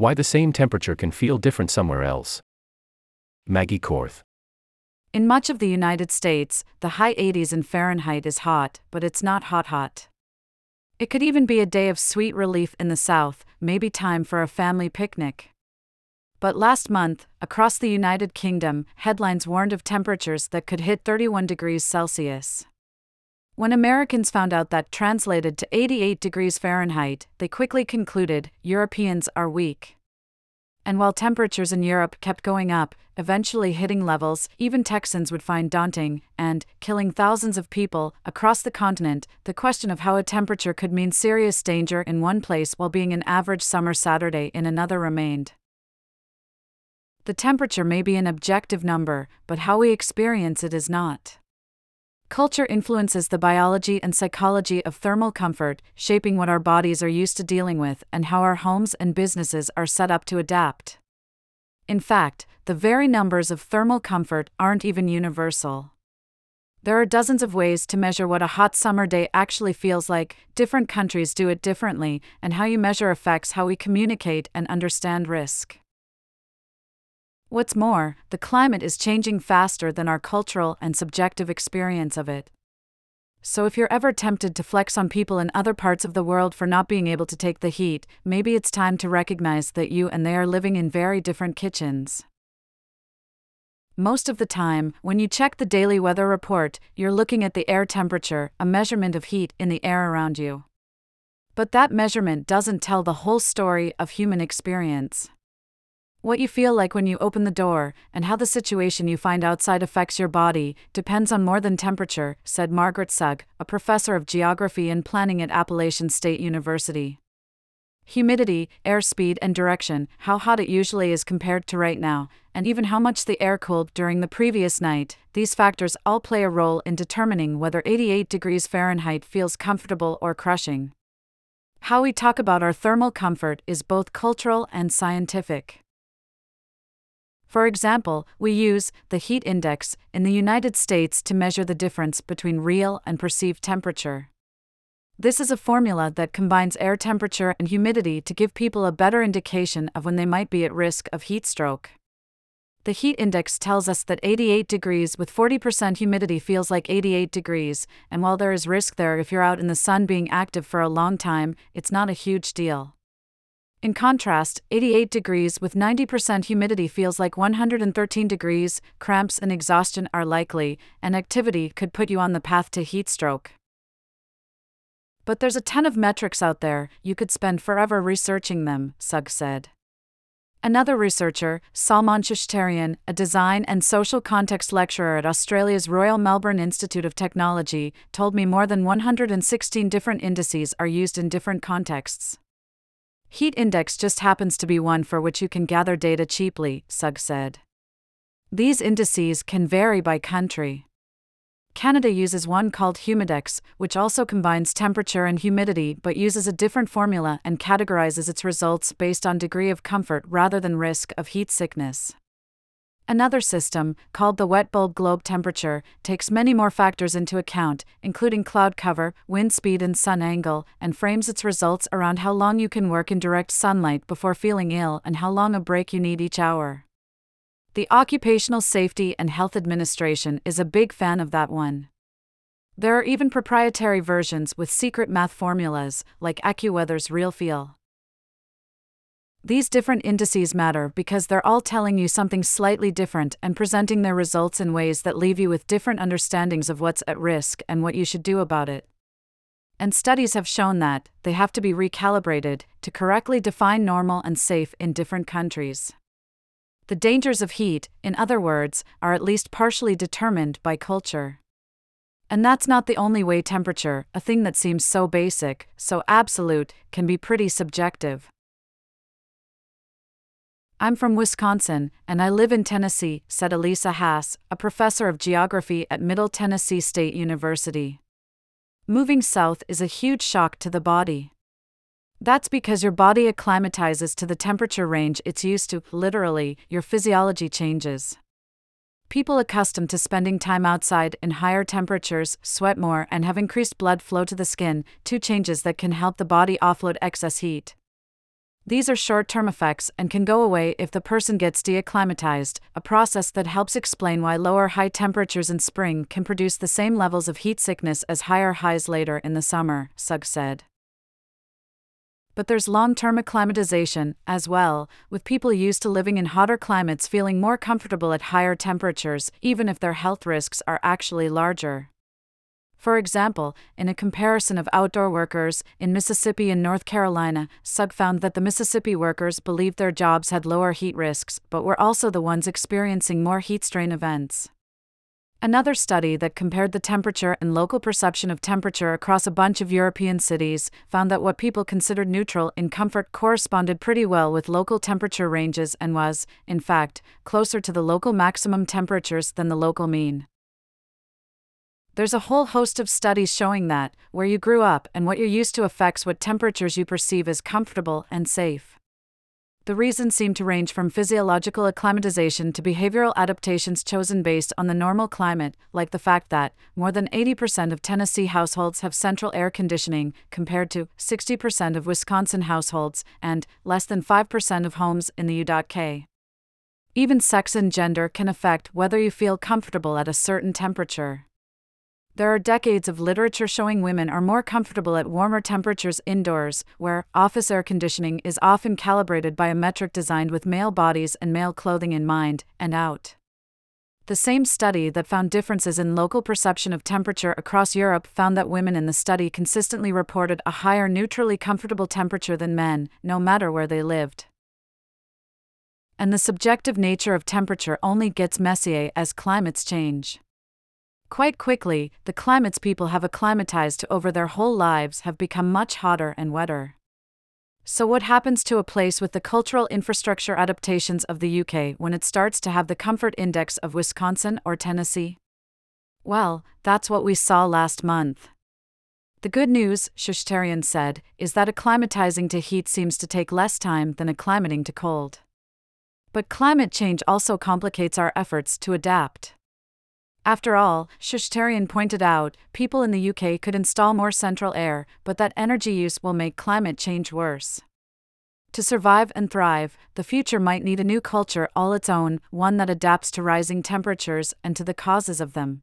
Why the same temperature can feel different somewhere else. Maggie Koerth. In much of the United States, the high 80s in Fahrenheit is hot, but it's not hot hot. It could even be a day of sweet relief in the South, maybe time for a family picnic. But last month, across the United Kingdom, headlines warned of temperatures that could hit 31 degrees Celsius. When Americans found out that translated to 88 degrees Fahrenheit, they quickly concluded Europeans are weak. And while temperatures in Europe kept going up, eventually hitting levels even Texans would find daunting, and killing thousands of people across the continent, the question of how a temperature could mean serious danger in one place while being an average summer Saturday in another remained. The temperature may be an objective number, but how we experience it is not. Culture influences the biology and psychology of thermal comfort, shaping what our bodies are used to dealing with and how our homes and businesses are set up to adapt. In fact, the very numbers of thermal comfort aren't even universal. There are dozens of ways to measure what a hot summer day actually feels like, different countries do it differently, and how you measure affects how we communicate and understand risk. What's more, the climate is changing faster than our cultural and subjective experience of it. So, if you're ever tempted to flex on people in other parts of the world for not being able to take the heat, maybe it's time to recognize that you and they are living in very different kitchens. Most of the time, when you check the daily weather report, you're looking at the air temperature, a measurement of heat in the air around you. But that measurement doesn't tell the whole story of human experience. What you feel like when you open the door, and how the situation you find outside affects your body, depends on more than temperature, said Margaret Sugg, a professor of geography and planning at Appalachian State University. Humidity, airspeed, and direction, how hot it usually is compared to right now, and even how much the air cooled during the previous night, these factors all play a role in determining whether 88 degrees Fahrenheit feels comfortable or crushing. How we talk about our thermal comfort is both cultural and scientific. For example, we use the heat index in the United States to measure the difference between real and perceived temperature. This is a formula that combines air temperature and humidity to give people a better indication of when they might be at risk of heat stroke. The heat index tells us that 88 degrees with 40% humidity feels like 88 degrees, and while there is risk there if you're out in the sun being active for a long time, it's not a huge deal. In contrast, 88 degrees with 90% humidity feels like 113 degrees, cramps and exhaustion are likely, and activity could put you on the path to heat stroke. But there's a ton of metrics out there, you could spend forever researching them, Sugg said. Another researcher, Salman Shooshtarian, a design and social context lecturer at Australia's Royal Melbourne Institute of Technology, told me more than 116 different indices are used in different contexts. Heat index just happens to be one for which you can gather data cheaply, Sugg said. These indices can vary by country. Canada uses one called Humidex, which also combines temperature and humidity but uses a different formula and categorizes its results based on degree of comfort rather than risk of heat sickness. Another system, called the wet bulb globe temperature, takes many more factors into account, including cloud cover, wind speed, and sun angle, and frames its results around how long you can work in direct sunlight before feeling ill and how long a break you need each hour. The Occupational Safety and Health Administration is a big fan of that one. There are even proprietary versions with secret math formulas, like AccuWeather's RealFeel. These different indices matter because they're all telling you something slightly different and presenting their results in ways that leave you with different understandings of what's at risk and what you should do about it. And studies have shown that they have to be recalibrated to correctly define normal and safe in different countries. The dangers of heat, in other words, are at least partially determined by culture. And that's not the only way temperature, a thing that seems so basic, so absolute, can be pretty subjective. I'm from Wisconsin, and I live in Tennessee, said Alisa Hass, a professor of geography at Middle Tennessee State University. Moving south is a huge shock to the body. That's because your body acclimatizes to the temperature range it's used to, literally, your physiology changes. People accustomed to spending time outside in higher temperatures sweat more and have increased blood flow to the skin, two changes that can help the body offload excess heat. These are short term effects and can go away if the person gets deacclimatized, a process that helps explain why lower high temperatures in spring can produce the same levels of heat sickness as higher highs later in the summer, Sugg said. But there's long term acclimatization, as well, with people used to living in hotter climates feeling more comfortable at higher temperatures, even if their health risks are actually larger. For example, in a comparison of outdoor workers in Mississippi and North Carolina, Sugg found that the Mississippi workers believed their jobs had lower heat risks, but were also the ones experiencing more heat strain events. Another study that compared the temperature and local perception of temperature across a bunch of European cities found that what people considered neutral in comfort corresponded pretty well with local temperature ranges and was, in fact, closer to the local maximum temperatures than the local mean. There's a whole host of studies showing that, where you grew up and what you're used to affects what temperatures you perceive as comfortable and safe. The reasons seem to range from physiological acclimatization to behavioral adaptations chosen based on the normal climate, like the fact that more than 80% of Tennessee households have central air conditioning, compared to 60% of Wisconsin households, and less than 5% of homes in the U.K. Even sex and gender can affect whether you feel comfortable at a certain temperature. There are decades of literature showing women are more comfortable at warmer temperatures indoors, where office air conditioning is often calibrated by a metric designed with male bodies and male clothing in mind, and out. The same study that found differences in local perception of temperature across Europe found that women in the study consistently reported a higher neutrally comfortable temperature than men, no matter where they lived. And the subjective nature of temperature only gets messier as climates change. Quite quickly, the climates people have acclimatized to over their whole lives have become much hotter and wetter. So, what happens to a place with the cultural infrastructure adaptations of the UK when it starts to have the comfort index of Wisconsin or Tennessee? Well, that's what we saw last month. The good news, Shooshtarian said, is that acclimatizing to heat seems to take less time than acclimating to cold. But climate change also complicates our efforts to adapt. After all, Shooshtarian pointed out, people in the UK could install more central air, but that energy use will make climate change worse. To survive and thrive, the future might need a new culture all its own, one that adapts to rising temperatures and to the causes of them.